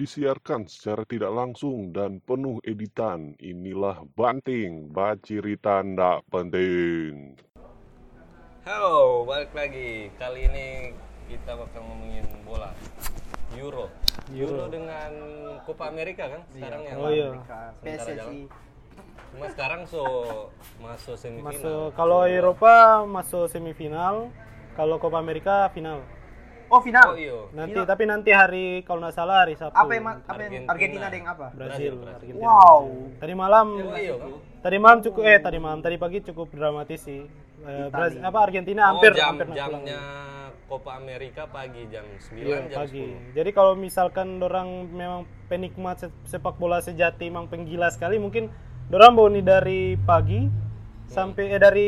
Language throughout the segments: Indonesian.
disiarkan secara tidak langsung dan penuh editan. Inilah Banting, Bacirita Ndak Penting. Halo, balik lagi. Kali ini kita bakal ngomongin bola. Euro. Euro, dengan Copa America kan sekarang yang Oh iya. jalan. Cuma sekarang so masuk semifinal. Masuk kalau Eropa masuk semifinal, kalau Copa Amerika final. Oh final. Oh iya. Nanti tapi nanti hari kalau nggak salah hari Sabtu. Apa yang apa Argentina. yang Argentina ada yang apa? Brazil, Brazil. Argentina. Wow. Tadi malam Oh iya kan? tadi malam cukup eh tadi malam tadi pagi cukup dramatis sih. Eh, Brazil, apa Argentina hampir oh, jam, hampir jamnya Copa America pagi jam 9 Iya, jam pagi. Jadi kalau misalkan orang memang penikmat se- sepak bola sejati, memang penggila sekali, mungkin orang mau nih dari pagi sampai eh dari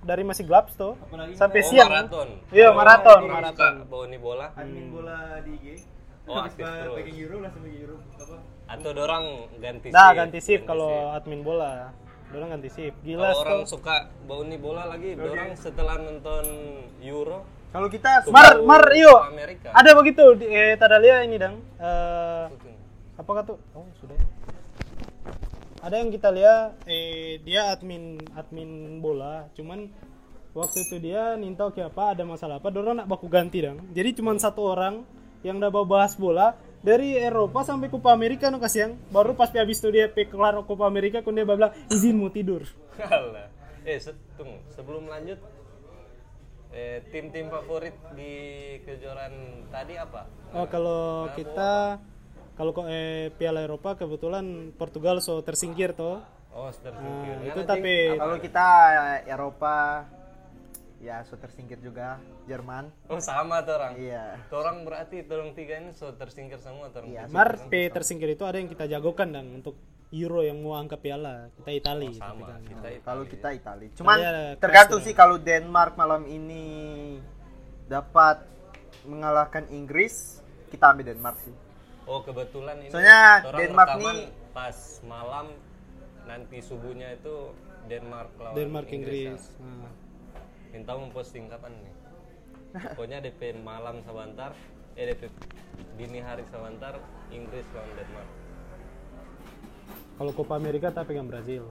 dari masih gelap tuh sampai 10. Oh, siang. maraton. Iya, Oh, maraton, orang maraton. bawa nih bola. admin bola di IG Oh, aktif terus. pakai euro langsung pakai euro apa Atau dorang ganti Nah, shift, ganti shift ganti kalau admin bola. Orang ganti shift. Gila Kalau orang tuh. suka bau nih bola lagi, orang setelah nonton Euro Kalau kita Mar mar iyo. Amerika. Ada begitu di- eh Tadalia ini dang. Eh apakah tuh? Oh, sudah. Ada yang kita lihat eh dia admin admin bola, cuman waktu itu dia nintau ke apa ada masalah apa, dorong nak baku ganti dang. Jadi cuman satu orang yang udah bawa bahas bola dari Eropa sampai Copa Amerika no kasihan. Baru pas habis itu dia pe kelar Copa Amerika kun dia bilang izin mau tidur. Alah. Eh, se- tunggu, sebelum lanjut eh tim-tim favorit di kejuaraan tadi apa? Oh kalau kita kalau kok eh Piala Eropa kebetulan Portugal so tersingkir toh. Oh, tersingkir. Nah, Karena itu tapi kalau kita Eropa ya so tersingkir juga Jerman. Oh, sama tuh orang. Iya. Tuh orang berarti tolong tiga ini so tersingkir semua tuh orang. Iya. Mar P tersingkir itu ada yang kita jagokan dan untuk Euro yang mau angkat piala kita Itali. Oh, sama. Kita itu. Kalau kita Italia. Cuman tergantung sih kalau Denmark malam ini dapat mengalahkan Inggris, kita ambil Denmark sih. Oh, kebetulan ini Soalnya Denmark nih- pas malam nanti subuhnya itu Denmark lawan Denmark kan. Inggris. Nah, Minta memposting kapan nih? Pokoknya DP malam sebentar, eh DP dini hari sebentar Inggris lawan Denmark. kalau Copa Amerika kita pegang Brazil.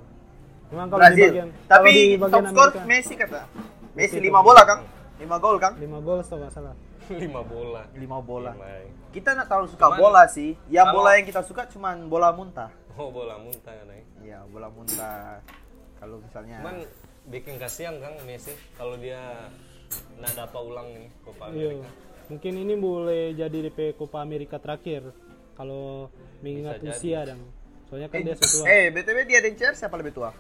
Memang kalau di Brazil. bagian kalau Tapi di top bagian skor Amerika Messi kata. Messi 5 bola, Kang. 5 gol, Kang. 5 gol nggak salah. 5 bola. 5 bola. Lima, ya. Kita nggak terlalu suka Cuman- bola sih. Yang kalau- bola yang kita suka cuman bola muntah. Oh, bola muntah kan ya. Iya, bola muntah. Kalau misalnya Cuman bikin kasihan Kang Messi kalau dia nggak dapat ulang nih Copa Iya. Amerika. Mungkin ini boleh jadi DP Copa Amerika terakhir kalau mengingat Bisa jadi. usia dan soalnya kan eh, dia setua. eh, BTW dia Dencer siapa lebih tua?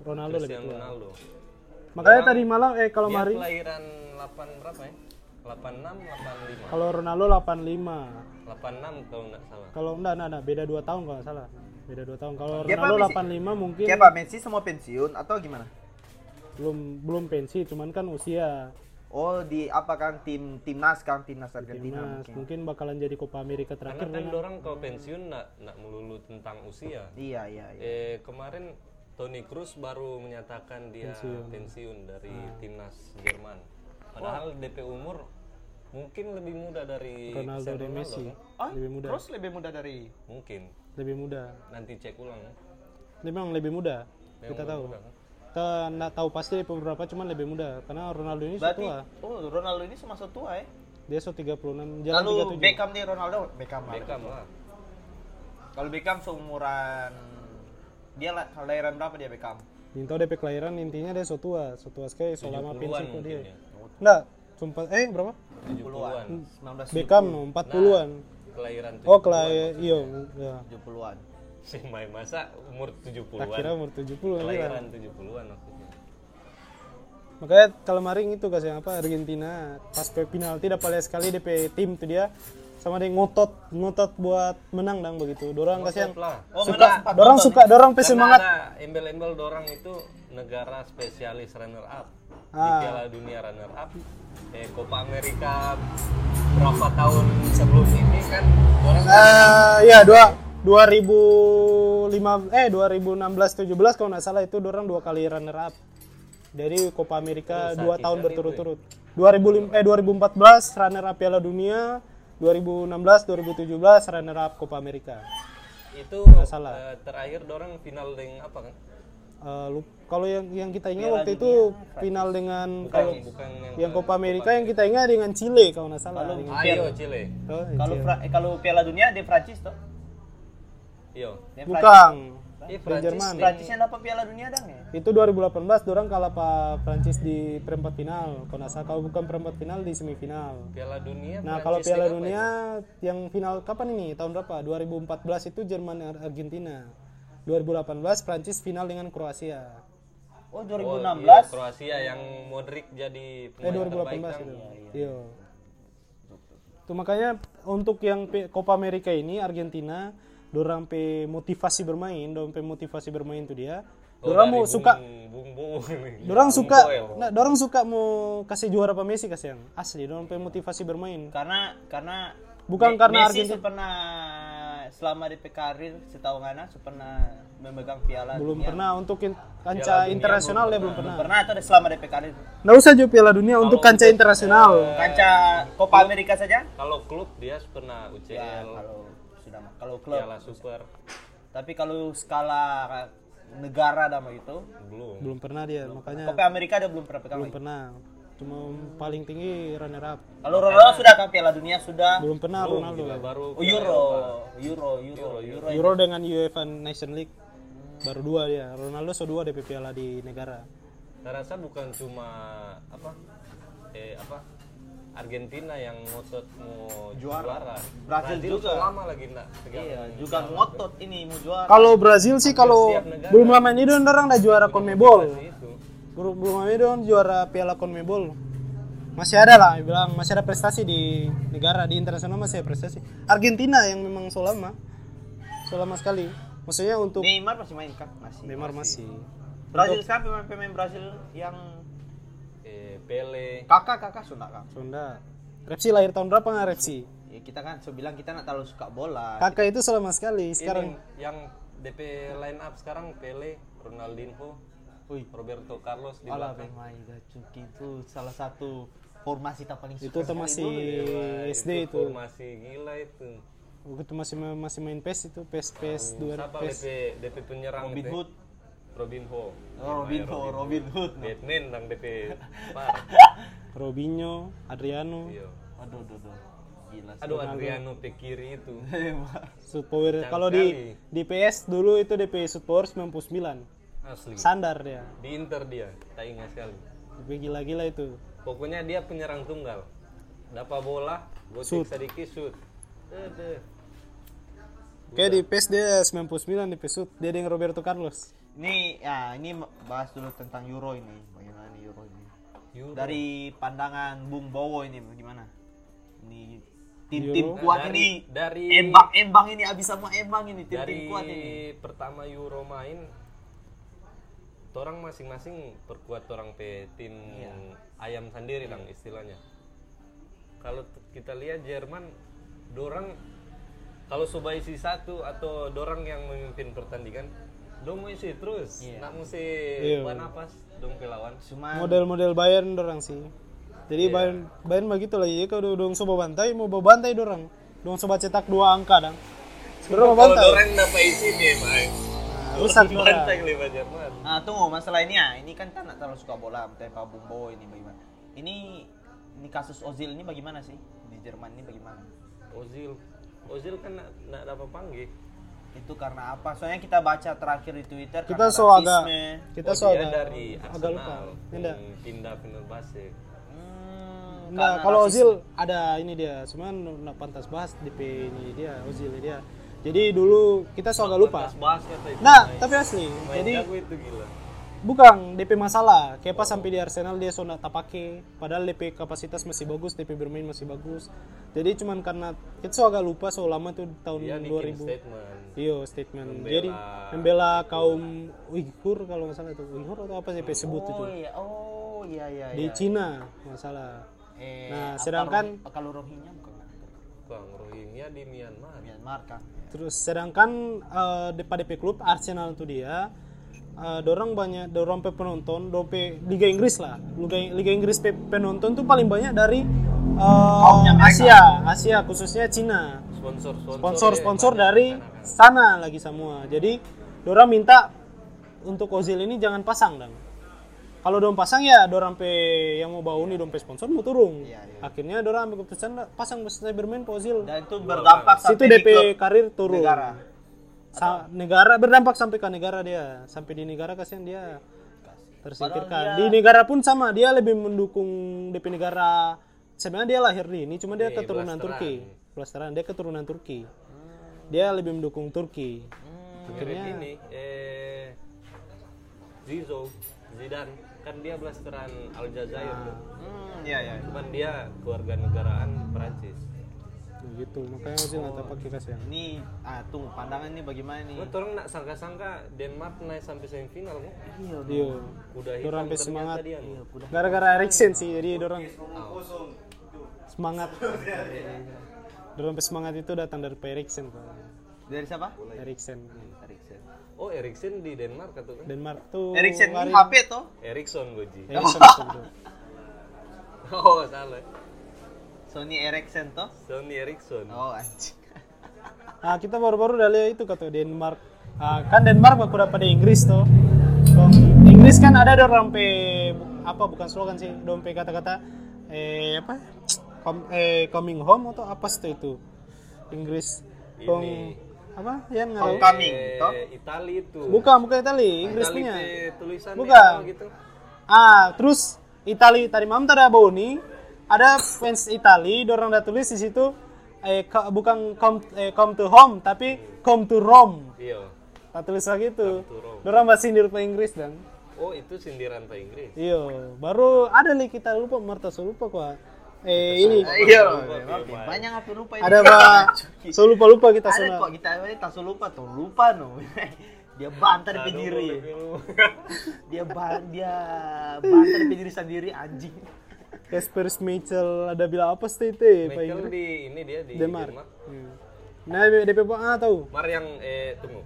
Ronaldo lebih Cristiano tua. Ronaldo. Makanya tadi malam eh kalau Mari kelahiran 8 berapa ya? 86 85. kalau Ronaldo 85. 86 kalau nggak salah. Kalau enggak, enggak, enggak, beda 2 tahun kalau nggak salah. Beda 2 tahun. Kalau Dia Ronaldo Messi? 85 mungkin apa Messi semua pensiun atau gimana? belum belum pensi, cuman kan usia Oh, di apa kan tim timnas kan timnas Argentina timnas. mungkin. Mungkin bakalan jadi Copa Amerika Karena terakhir kan dengan orang kalau pensiun nggak nggak melulu tentang usia. Iya, iya, iya. Eh kemarin Toni Kroos baru menyatakan dia pensiun, dari timnas Jerman. Padahal DP umur mungkin lebih muda dari Ronaldo dan Messi. kan? Ah, Lebih muda. Terus lebih muda dari Mungkin Lebih muda. nanti cek ulang. Memang lebih muda. Memang kita tahu. muda, kan? Kita enggak tahu pasti beberapa cuman lebih muda karena Ronaldo ini Berarti tua. oh Ronaldo ini semasa tua ya. Dia so 36 jalan Lalu 37. Beckham nih Ronaldo Beckham. lah. Beckham lah. Kalau Beckham seumuran dia lah kelahiran berapa dia Beckham? Minta DP kelahiran intinya dia so tua, so tua sekali so lama 70-an pensi kok mungkin dia. ya. Enggak, sumpah eh berapa? 70-an. 19 Beckham no 40-an. Kelahiran Oh, 70-an kelahiran iya, ya. 70-an. Si Mai masa umur 70-an. Tak kira umur 70 lah. Kelahiran 70-an maksudnya. Makanya kalau maring itu kasih apa Argentina pas pe penalti dapat lihat sekali DP tim tuh dia sama dia ngotot ngotot buat menang dang begitu. Dorang kasihan. Oh, suka dorang suka dorang pe Karena semangat. ada embel-embel dorang itu negara spesialis runner up di Ah. Piala Dunia runner up. Eh Copa Amerika berapa tahun sebelum ini kan dorang Eh ya dua 2005 eh 2016 17 kalau nggak salah itu dorang dua kali runner up. Dari Copa Amerika Terus dua tahun kali berturut-turut. 2005 eh 2014 runner up Piala Dunia, 2016 2017 runner up Copa America. Itu salah. eh, terakhir dorang final dengan apa kan? Eh, lu- kalau yang yang kita ingat waktu itu final dengan kalau Bukan yang yang Copa America yang kita ingat dengan Chile kalau nggak salah. Dengan Ayo Chile. Oh, Kalau eh, kalau Piala Dunia di Prancis toh. Di bukan Iya, Prancis Jerman. Prancis yang dapat Piala Dunia dong ya. Itu 2018 dorang kalah Pak Prancis di perempat final. Kalau nggak salah kalau bukan perempat final di semifinal. Piala Dunia. Nah, Prancis kalau Piala Dunia yang final kapan ini? Tahun berapa? 2014 itu Jerman Ar- Argentina. 2018 Prancis final dengan Kroasia. Oh itu? Oh, 2016. iya, Kroasia yang Modric jadi Eh pemain terbaik 2018 kan. itu. Iya. Tuh makanya untuk yang Copa America ini Argentina dorang pe motivasi bermain, dorang pe motivasi bermain tuh dia. Oh, Dorang mau Bung- suka Bung Bung dorang Bung suka nah, dorang suka mau kasih juara apa Messi kasih yang asli, dorang pe motivasi bermain. Karena karena Bukan Me- karena Messi Argentina. pernah selama di karir setahu ngana pernah memegang piala Belum dunia. pernah untuk in- kancah internasional ya belum Belum pernah. pernah atau ada selama di karir Nggak usah juga Piala Dunia untuk kancah internasional. kancah Copa Amerika saja Kalau klub dia pernah ya UCL, kalau sudah mah. Kalau klub Piala Super tapi kalau skala negara dan begitu belum. Belum pernah dia, makanya Copa Amerika dia belum pernah belum lagi. pernah. Cuma paling tinggi runner up. kalau Ronaldo sudah kan Piala Dunia sudah Belum pernah Belum, Ronaldo. baru oh, Euro Euro Euro Euro Euro dengan UEFA Nation League baru dua dia. Ronaldo so dua DP piala di negara. Saya rasa bukan cuma apa eh apa Argentina yang ngotot mau juara. Brazil juga. lama lagi enggak pegang. iya juga ngotot ini mau juara Kalau Brazil sih kalau belum lama ini don orang udah juara CONMEBOL. Itu. Belum belum lama ini don juara piala CONMEBOL. Masih ada lah, bilang masih ada prestasi di negara di internasional masih ada prestasi. Argentina yang memang so lama, so lama sekali. Maksudnya untuk Neymar masih main kan masih Neymar masih. Brazil sekarang pemain pemain Brazil yang Eh, Pele. kakak kakak Sunda kan Sunda. Repsi lahir tahun berapa nggak Repsi? ya kita kan so bilang kita nggak terlalu suka bola Kakak itu selama sekali. Sekarang Ini yang DP line up sekarang Pele, Ronaldinho, Wih. Roberto Carlos di Alah, belakang. Gacuki itu salah satu formasi tak paling itu suka tuh sekali masih dulu. SD itu. Formasi gila itu. Waktu itu masih masih main PES itu PES PES dua Siapa PES. DP DP penyerang Robin itu? Hood Robin Hood. oh, Robin Hood Robin Hood Batman nang DP. Robinho, Adriano, Iya. aduh aduh aduh gila sih. Aduh Adriano pe kiri itu. shoot power. Jangan Kalau di di PS dulu itu DP shoot power 99. Asli. Sandar dia. Di Inter dia, tak ingat sekali. DP gila-gila itu. Pokoknya dia penyerang tunggal. Dapat bola, gocek sedikit shoot. Aduh. Kayak di PES dia 99 DP shoot. Dia dengan Roberto Carlos. Ini ya ini bahas dulu tentang Euro ini bagaimana nih Euro ini Euro. dari pandangan Bung Bowo ini bagaimana ini Euro. tim-tim kuat Dari- ini dari- embang embang ini abis sama embang ini tim-tim kuat ini pertama Euro main, orang masing-masing perkuat orang pe tim ayam sendiri lang istilahnya. Kalau kita lihat Jerman, dorang kalau coba isi satu atau dorang yang memimpin pertandingan, dong mau isi terus, nak mesti Iya. napas dong pelawan. cuma Model-model Bayern dorang sih. Jadi Bayern Bayern begitu lah. Jadi kalau dong coba bantai mau bawa bantai dorang. Dong coba cetak dua angka dong. Dorang bantai. dorang dapat isi nih, main. Nah, rusak dorang. Bantai lewat Jerman. Nah, tunggu masalah ini ya. Ini kan tak terlalu suka bola, tapi Pak Bung Bowo ini bagaimana? Ini ini kasus Ozil ini bagaimana sih di Jerman ini bagaimana? Ozil, Ozil kan nak, nak dapat panggil. Itu karena apa? Soalnya kita baca terakhir di Twitter Kita karena so agak kita oh, so agak dari agak lupa. Yang pindah Fenerbahce. Hmm, karena kalau. Ozil ada ini dia, cuman nggak pantas bahas DP ini dia, Ozil ini dia. Jadi dulu kita so agak lupa. Pas bahas kata itu. Nah, tapi asli. Main Jadi jago itu gila. Bukan DP masalah. Kayak pas sampai di Arsenal dia so nggak tak pakai. Padahal DP kapasitas masih bagus, DP bermain masih bagus. Jadi cuman karena kita so agak lupa so lama tuh tahun Dia bikin 2000. statement. Iya statement. Membela- Jadi membela kaum Uighur kalau nggak salah itu Uighur atau apa sih DP sebut itu Oh iya, oh iya iya. di iya. Cina masalah. Eh, Nah, sedangkan- Roh- kalau Rohingya bukan Bang Rohingya di Myanmar. Myanmar kan. Terus sedangkan eh, di pada DP klub Arsenal itu dia eh, dorang banyak dorang pe penonton dorang pe Liga Inggris lah. Liga, Liga Inggris pe penonton tuh paling banyak dari eh, Asia. Asia khususnya Cina. Sponsor sponsor sponsor ya, sponsor banyak. dari sana lagi semua. Jadi dorang minta untuk Ozil ini jangan pasang dong kalau dong pasang ya dorang pe yang mau bau nih dong pe sponsor mau turun. Iya, iya. akhirnya dorang ambil keputusan pasang bermain ke Ozil. Dan itu berdampak situ DP karir turun. negara. Sa- negara berdampak sampai ke negara dia. Sampai di negara kasihan dia tersingkirkan. Di negara pun sama dia lebih mendukung DP negara. Sebenarnya dia lahir di ini cuma dia keturunan blasteran. Turki. Blasteran dia keturunan Turki. Dia lebih mendukung Turki. Mirip ini eh Zizou Zidane. Kan dia blasteran Aljazair tuh. Hmm, iya iya. cuman dia keluarga negaraan Perancis begitu makanya Ozil nggak pakai kasihan Ini ah tunggu pandangan ini bagaimana nih? Gue orang nak sangka-sangka Denmark naik sampai semifinal kok. Iya. iya Udah Dorang hitam sampai semangat. dia. Iya, gara-gara Eriksen sih jadi dorang semangat sampai semangat itu datang dari Pak Eriksen Pak. Dari siapa? Eriksen Eriksen. Oh, Eriksen di Denmark atau kan? Denmark tuh Eriksen HP toh? Erikson Goji. Bro. Oh, salah. Sony Ericsson toh? Sony Eriksson. Oh anjing. Nah, kita baru-baru lihat itu kata Denmark. Ah, kan Denmark aku dapat di Inggris tuh. Kong, Inggris kan ada orang pe apa bukan slogan sih, dong pe kata-kata eh apa? Com, eh, coming home atau apa sih itu? Inggris. Kong Ini. apa? Yang nggak tahu. Homecoming toh? Eh, Itali itu. Bukan, bukan Itali, Inggris punya. tulisan Bukan. gitu. Ah, terus Itali tadi malam ada Boni, ada fans Itali, dorang udah tulis di situ eh ka- bukan come eh, come to home tapi come to Rome. Iya. Tak tulis lagi itu. Dorang bahasa sindir ke Inggris dan. Oh, itu sindiran Pak Inggris. Iyo, baru ada nih kita lupa Marta lupa kok. Eh ini Iya. Banyak HP lupa ini. ada pak, saya lupa lupa kita Ada sana. kok kita ini tak lupa tuh lupa no. Dia bantar di diri. Dia ban dia bantar di diri sendiri anjing. Kasper Schmeichel ada bilang apa sih itu ya, Pak Michael Inggris? di ini dia di Denmark. Denmark. Hmm. Nah, DP ah tahu. Mar yang eh tunggu.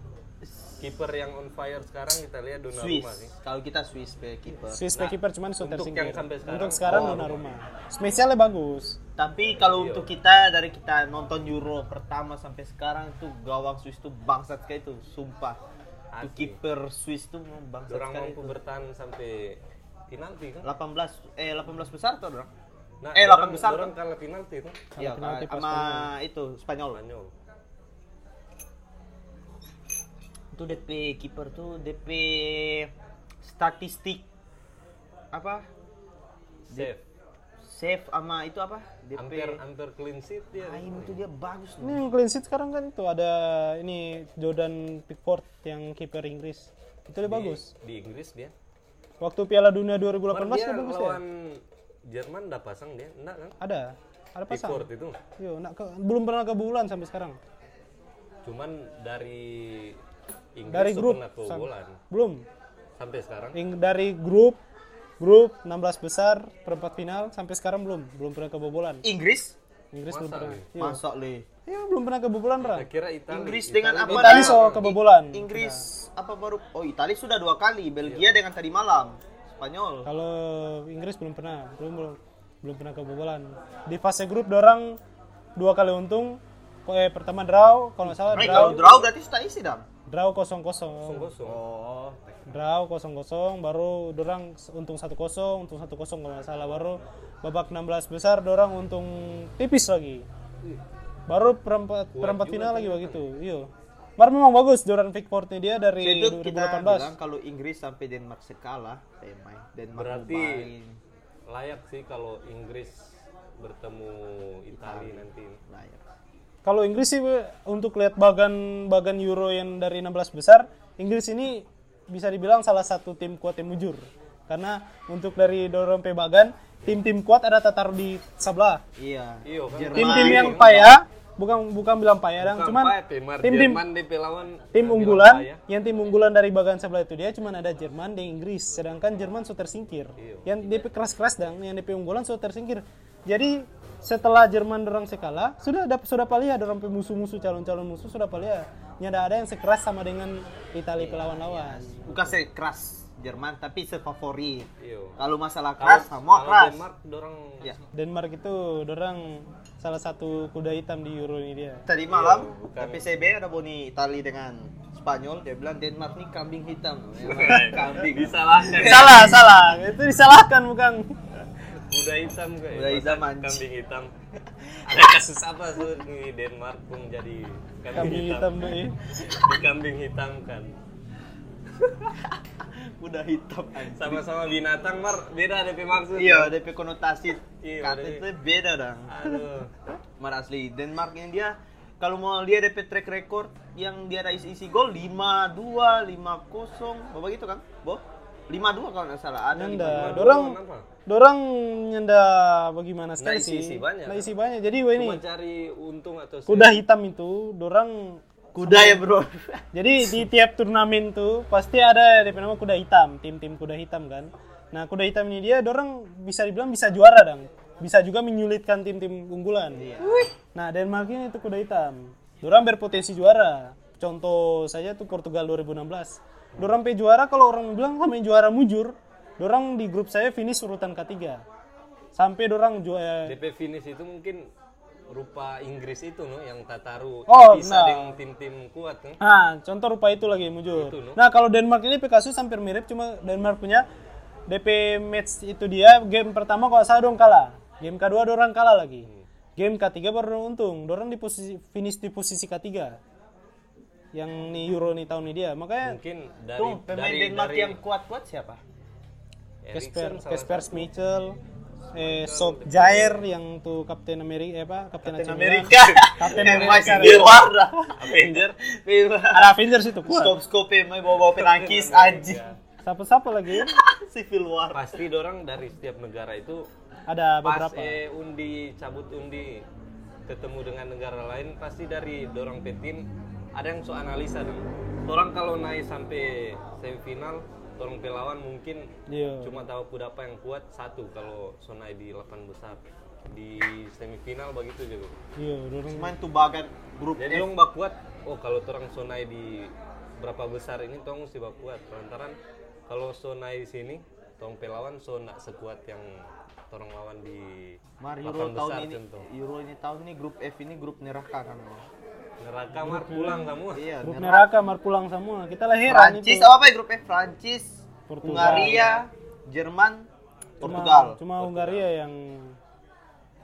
Kiper yang on fire sekarang kita lihat Swiss. Donnarumma sih. Kalau kita Swiss pe keeper. Swiss nah, keeper cuman untuk yang sampai sekarang. Untuk sekarang Oh. Donnarumma. Schmeichelnya bagus. Tapi kalau untuk kita dari kita nonton Euro pertama sampai sekarang tuh gawang Swiss tuh bangsat sekali tuh, sumpah. Asli. kiper Swiss tuh bangsat Orang mampu bertahan sampai penalti kan? 18 eh 18 besar tuh, Bro. Nah, Eh, orang- 8 besar tuh. kalah penalti itu. Iya, sama itu Spanyol. Spanyol. Itu DP kiper tuh DP statistik apa? Save. Save sama itu apa? DP Hampir hampir clean sheet dia. Aim itu dia bagus Ini loh. yang clean sheet sekarang kan itu ada ini Jordan Pickford yang kiper Inggris. Itu dia bagus. Di Inggris dia. Waktu Piala Dunia Mar 2018 dia dia bagus ya. lawan Jerman udah pasang dia, enggak kan? Ada. Ada pasang. Pickford itu. Yo, nak ke- belum pernah ke bulan sampai sekarang. Cuman dari Inggris Dari grup pernah kebobolan belum. sampai sekarang. Ing- dari grup grup 16 besar perempat final sampai sekarang belum belum pernah kebobolan. Inggris Inggris belum Masa pernah. nih? Iya. Iya, belum pernah kebobolan, Ra. Saya kira Italia. Inggris dengan apa? Itali dia? so kebobolan. Inggris apa baru? Oh, Italia sudah dua kali. Belgia dengan tadi malam. Spanyol. Kalau Inggris belum pernah, belum belum belum pernah kebobolan. Di fase grup dorang dua kali untung. Kok eh pertama draw, kalau nggak salah Mereka draw. kalau draw berarti sudah isi dam. Draw 0-0. kosong. Oh. Draw 0-0 baru dorang untung 1-0, untung 1-0 kalau nggak salah baru babak 16 besar dorang untung tipis lagi. Baru perempat perempat final lagi begitu. Iya. Baru memang bagus Jordan Pickford dia dari So, itu kita 2018. bilang kalau Inggris sampai Denmark sekalah, eh, main Denmark Berarti main, layak sih kalau Inggris bertemu Italia nanti. layak. Kalau Inggris sih untuk lihat bagan bagan Euro yang dari 16 besar, Inggris ini bisa dibilang salah satu tim kuat yang mujur. Karena untuk dari dorong pe bagan, tim-tim kuat ada taruh di sebelah. Iya. Iya. Tim-tim yang payah, bukan bukan bilang payah dong, cuman di pelawan tim bilang unggulan, yang tim unggulan dari bagian sebelah itu dia cuman ada Jerman dan Inggris, sedangkan Jerman sudah tersingkir. Iya. Yang DP keras-keras dong, yang DP unggulan sudah tersingkir. jadi setelah Jerman dorang sekala sudah ada sudah paling ada orang musuh-musuh calon-calon musuh sudah paling nyada ada yang sekeras sama dengan Italia pelawan lawan. Bukan sekeras Jerman tapi sefavorit. Iyo. Kalau masalah keras semua kalau keras. Denmark dorang Ya. Denmark itu dorang salah satu kuda hitam di Euro ini dia. Tadi malam Iya, bukan. PCB ada boni Itali dengan Spanyol dia bilang Denmark nih kambing hitam. Memang kambing. disalahkan. salah, salah. Itu disalahkan bukan. Kuda hitam kayak. Kuda hitam, anjing. Kambing hitam. Ada kasus apa tuh di Denmark pun jadi kambing, Kambing hitam. hitam deh. Di kambing hitam kan. Udah hitam. Sama-sama binatang mar beda ada maksud. Iya, DP konotasi Iya, kata itu beda dong. Aduh. Mar asli Denmark ini dia kalau mau lihat DP track record yang dia ada isi-isi gol 5-2, 5-0, apa gitu kan? Bo? 5-2 kalau nggak salah. Ada Nyanda, 5-2. dorang dorang nyenda bagaimana sekali Nah, isi-isi banyak. Nah, isi banyak. Jadi wah ini Cuma cari untung atau kuda hitam itu dorang Kuda ya, Bro. Jadi di tiap turnamen tuh pasti ada DP nama kuda hitam, tim-tim kuda hitam kan. Nah, kuda hitam ini dia dorang bisa dibilang bisa juara dong. Bisa juga menyulitkan tim-tim unggulan. Nah, Denmark ini itu kuda hitam. Dorang berpotensi juara. Contoh saja tuh Portugal 2016. Dorang pe juara kalau orang bilang sama juara mujur, dorang di grup saya finish urutan ketiga. Sampai dorang juara DP finish itu mungkin rupa Inggris itu no yang Tataru Oh, bisa nah. dengan tim-tim kuat kan. Nah, contoh rupa itu lagi. Itu, no? Nah, kalau Denmark ini kasus hampir mirip cuma Denmark punya DP match itu dia game pertama kalau salah dong kalah. Game kedua dorang kalah lagi. Game ketiga baru dorang untung. Dorang di posisi finish di posisi ketiga. Yang nih Euro nih tahun ini dia. Makanya Mungkin dari Tuh, pemain dari, Denmark dari yang kuat-kuat siapa? Kasper Kasper. Schmeichel eh Sob Jair yang tuh Kapten Amerika eh, apa Kapten, Milan. Amerika. Kapten Amerika. di warna. Avenger Ada Avengers itu kuat. Skop-skop yang mau bawa penangkis anjing. Siapa-siapa lagi? Civil War. pasti dorang dari setiap negara itu Ada pas beberapa. eh undi cabut undi ketemu dengan negara lain pasti dari dorang petim ada yang so analisa dulu orang kalau naik sampai semifinal orang pelawan mungkin Iya. cuma tahu kuda apa yang kuat satu kalau so naik di 8 besar di semifinal begitu juga Iya, dorang Cuman tuh bagan grup jadi F. dong bak kuat oh kalau orang so naik di berapa besar ini tong mesti bak kuat lantaran kalau so naik di sini tong pelawan so nak sekuat yang orang lawan di Mar 8 Euro tahun besar ini, contoh Euro ini tahun ini grup F ini grup neraka kan. Neraka mar pulang kamu Iya, Grup neraka. neraka mar pulang semua. Kita lah heran Prancis itu. apa ya grup F? Prancis, Portugal. Hungaria, Jerman, Cuma- Portugal. Cuma Hungaria yang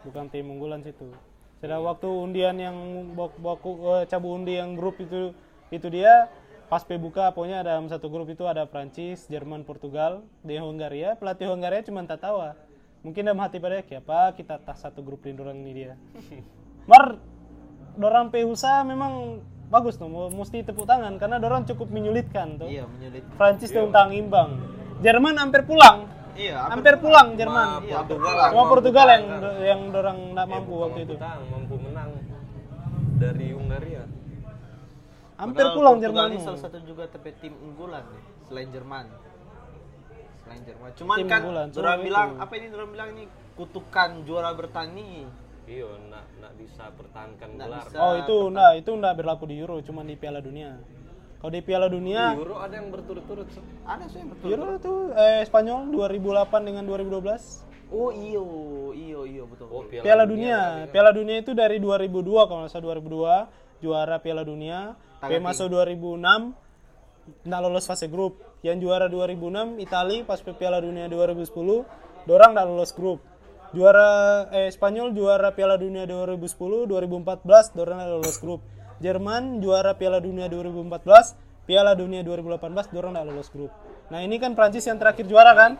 bukan tim unggulan situ. Sedang waktu undian yang bok boku eh, cabu undi yang grup itu itu dia pas buka pokoknya ada satu grup itu ada Prancis, Jerman, Portugal, di Hungaria. Pelatih Hungaria cuma tak tahu. Mungkin dalam hati pada apa kita tas satu grup di dorang ini dia. Mar dorang pe usaha memang bagus tuh, mesti tepuk tangan karena dorang cukup menyulitkan tuh. Iya, menyulit. Prancis tentang imbang. Jerman hampir pulang. Iya, Hampir pulang Jerman. Iya, Portugal pulang. Cuma Portugal yang tahan. yang dorang nggak Eh, mampu waktu itu. mampu tahan, mampu menang dari Hungaria Hampir Padahal pulang Portugal Jerman. ini salah satu juga tapi tim unggulan nih, selain Jerman. Selain Jerman. Cuman Tim kan unggulan, cuma orang itu. bilang apa ini orang bilang ini kutukan juara bertani. Iya nak nak bisa pertahankan Nak gelar bisa. Oh itu enggak, itu enggak berlaku di Euro, cuma di Piala Dunia. Kalau di Piala di Dunia, Euro ada yang berturut-turut so. Ada sih yang betul. Euro itu eh, Spanyol 2008 dengan 2012. Oh iyo, iyo iyo betul. oh Piala Dunia, Piala Dunia itu dari 2002 kalau nggak salah 2002 juara Piala Dunia. P masuk 2006 nggak lolos fase grup. Yang juara 2006 Itali pas Piala Dunia 2010 dorang nggak lolos grup. Juara eh Spanyol juara Piala Dunia 2010, 2014 dorang nggak lolos grup. Jerman juara Piala Dunia 2014, Piala Dunia 2018 dorang nggak lolos grup. Nah ini kan Prancis yang terakhir juara kan?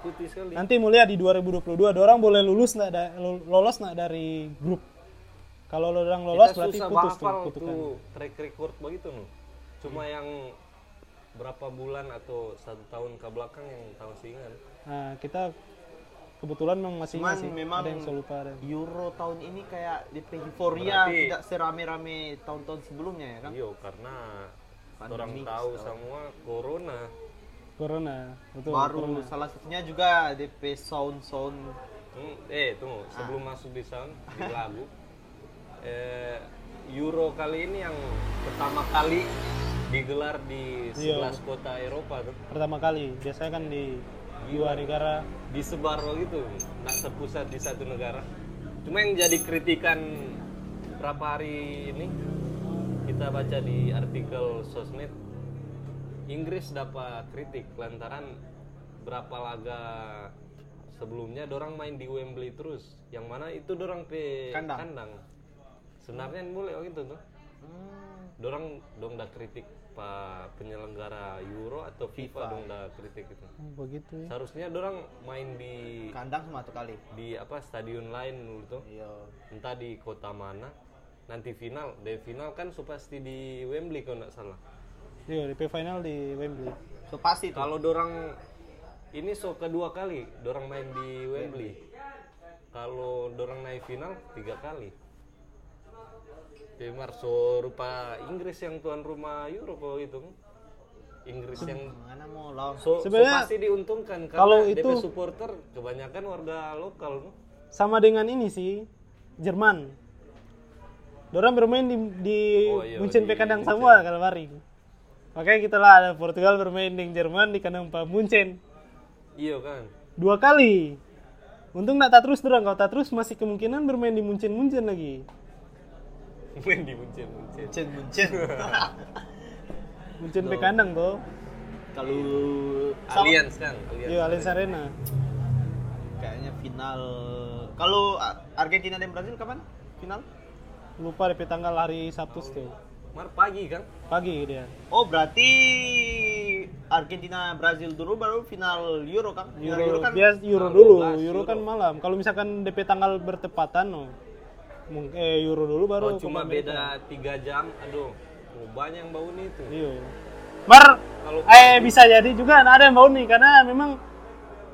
Nanti mulai di 2022 dorang boleh lulus nggak da- lo- lolos nggak dari grup. Kalau orang lolos kita berarti putus tuh kutukan. tuh track record begitu no cuma yang berapa bulan atau satu tahun ke belakang yang tahu singan Nah, kita kebetulan memang masih Cuman ingat sih. memang ada yang saya lupa ada. Euro tahun ini kayak di euforia Berarti- tidak serame-rame tahun-tahun sebelumnya ya kan? iya karena Pandemi orang tahu semua corona Corona, betul. Baru corona. salah satunya juga DP sound sound Hmm, eh tunggu sebelum masuk di sound di lagu eh, Euro kali ini yang pertama kali digelar di Iya. 11 kota Eropa tuh Pertama kali, biasanya kan di dua negara. disebar gitu nggak terpusat di satu negara cuma yang jadi kritikan berapa hari ini kita baca di artikel sosmed Inggris dapat kritik lantaran berapa laga sebelumnya dorang main di Wembley terus yang mana itu dorang pe Kandang. sebenarnya boleh oh gitu tuh dorang dong dah kritik pak penyelenggara Euro atau FIFA, dong dah kritik itu Oh, begitu ya. seharusnya dorang main di Kandang cuma satu kali. di apa stadion lain dulu tuh Iya. entah di kota mana nanti final dari final kan so pasti di Wembley kalau nggak salah Iya, DP final di Wembley. So pasti tuh. kalau dorang ini so kedua kali dorang main di Wembley kalau dorang naik final tiga kali Demar so rupa Inggris yang tuan rumah Euro kalau itu Inggris yang Mana mau lawan? so, so Sebenarnya pasti diuntungkan karena kalau DP itu- supporter kebanyakan warga lokal. Sama dengan ini sih, Jerman. Dorang bermain di, di Oh, iya, Munchen di kandang kalau Bari. Makanya kita lah ada Portugal bermain di Jerman di kandang Pak Munchen. iya kan Dua kali. Untung nggak tak terus dorang, kalau tak terus masih kemungkinan bermain di Munchen Munchen lagi. Main di Munchen Munchen. Munchen pe kandang tuh. Kalau Allianz kan Allianz. Iya, Allianz Arena. kayaknya final. Kalau Argentina dan Brazil kapan? Final? Lupa DP tanggal hari Sabtu tuh. Mar pagi kan Pagi dia. Oh berarti Argentina Brazil dulu baru final Euro kan? Final Euro, kan bias Euro dulu, 12 Euro kan malam. Kalau misalkan DP tanggal bertepatan, no. Mung- eh Euro dulu baru oh, cuma beda tiga jam aduh banyak yang bau nih tuh Iya. Mar, Kalau- eh bisa jadi juga ada yang mau nih karena memang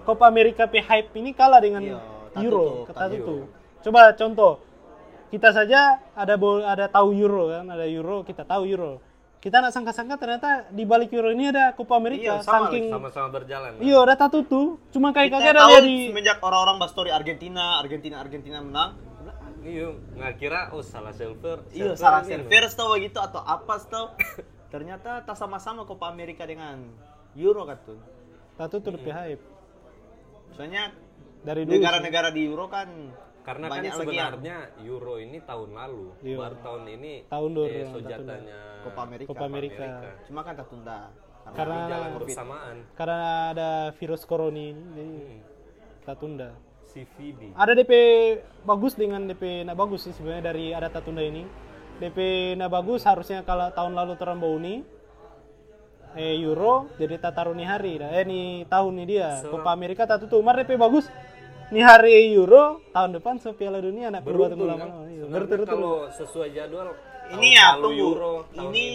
Copa America P hype ini kalah dengan Iya, Euro, kata tutup. Coba contoh, kita saja ada ada tahu Euro kan, ada Euro, kita tahu Euro. Kita nak sangka-sangka ternyata di balik Euro ini ada Copa America, Iya, sama, saking sama-sama berjalan Iya, ada tak tutup. Cuma kayak kagak ada di semenjak orang-orang bahas story Argentina, Argentina, Argentina menang. Iya nggak kira oh salah server Iya, salah server tahu begitu atau apa tahu. Ternyata tak sama-sama Copa Amerika dengan Euro kan tuh. tak tutup DP hype. Soalnya Dari dulu. negara-negara di Euro kan karena kan banyak lagi yang sebenarnya Euro ini tahun lalu Iya. baru tahun ini Tahun dua eh, sojatanya Copa Amerika. Copa Amerika. Cuma kan tak tunda. Karena- jalan bersamaan Karena ada virus corona ini, Hmm. tak tunda. CVD Ada DP bagus dengan DP nak bagus sih sebenarnya dari ada Tatunda ini. DP nak bagus harusnya kalau tahun lalu terang bau nih eh Euro jadi tak taruh nih hari dah. Eh nih tahun nih dia. Copa Amerika tak tutup. Mar DP bagus nih hari Euro tahun depan so Piala Dunia nak perlu tunggu beruntun kan. Iya, berturut-turut. kalau sesuai jadwal Ini ya tunggu. Euro, tahun ini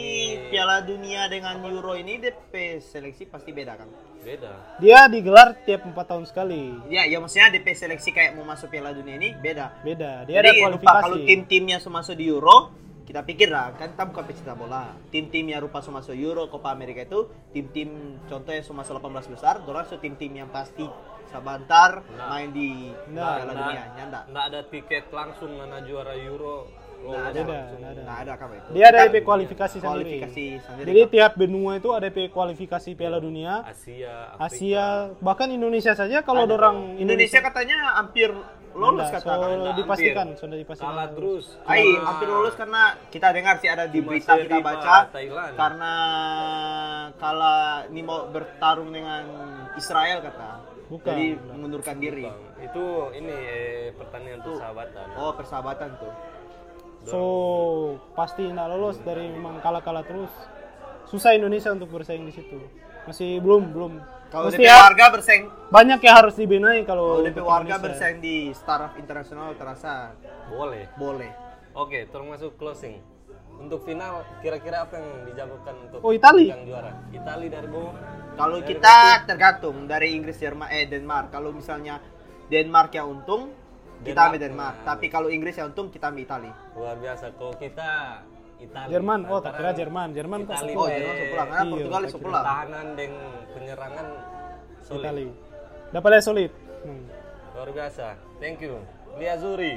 Piala Dunia dengan Euro ini DP seleksi pasti beda kan? beda Dia digelar tiap empat tahun sekali. Ya, ya maksudnya DP seleksi kayak mau masuk Piala Dunia ini beda. Beda. Dia ada Jadi lupa kualifikasi. kalau tim-timnya semua masuk di Euro, kita pikir lah kan kita bukan pecinta bola. Tim-tim yang rupa semua masuk Euro, Copa Amerika itu tim-tim contohnya semua masuk 18 besar, dorang so tim-tim yang pasti sabantar main di Nah, Piala Dunia, nyanda. nggak ada tiket langsung mana juara Euro Nggak lolos ada, Beda, langsung. nggak ada. nggak ada kamu itu. Dia ada DP kualifikasi sendiri. kualifikasi sendiri. Jadi tiap benua itu ada DP kualifikasi Piala Dunia. Asia Afrika. Asia bahkan Indonesia saja kalau orang Indonesia katanya hampir lolos Nggak, kata so, kan. dipastikan sudah dipastikan kalah terus Ai, hampir lolos karena kita dengar sih ada di berita kita baca Thailand. karena kalah ini mau bertarung dengan Israel kata. Bukan, Jadi mengundurkan diri. itu ini eh, pertandingan persahabatan Oh, persahabatan tuh. So pasti tidak lolos dari memang kalah-kalah terus. Susah Indonesia untuk bersaing di situ. Masih belum belum. Kalau Mesti DP ya, warga bersaing, banyak yang harus dibenahi kalau DP warga Indonesia. bersaing di startup internasional terasa boleh. Boleh. oke termasuk closing. Untuk final kira-kira apa yang dijagokan untuk Oh, Itali. yang juara? Itali dari bawah Kalau kita tergantung dari Inggris, Jerman, eh Denmark. Kalau misalnya Denmark yang untung, kita ambil Denmark. Tapi kalau Inggris yang untung, kita ambil Itali. luar biasa. Kalau kita Itali. Jerman. Oh tak kira Jerman. Jerman kok Itali Oh, deh, Jerman sepulang. Karena Iya, Portugal tak sepulang. pertahanan dan penyerangan sulit Itali. Dapatnya solid. Hmm. luar biasa. Thank you. Liazuri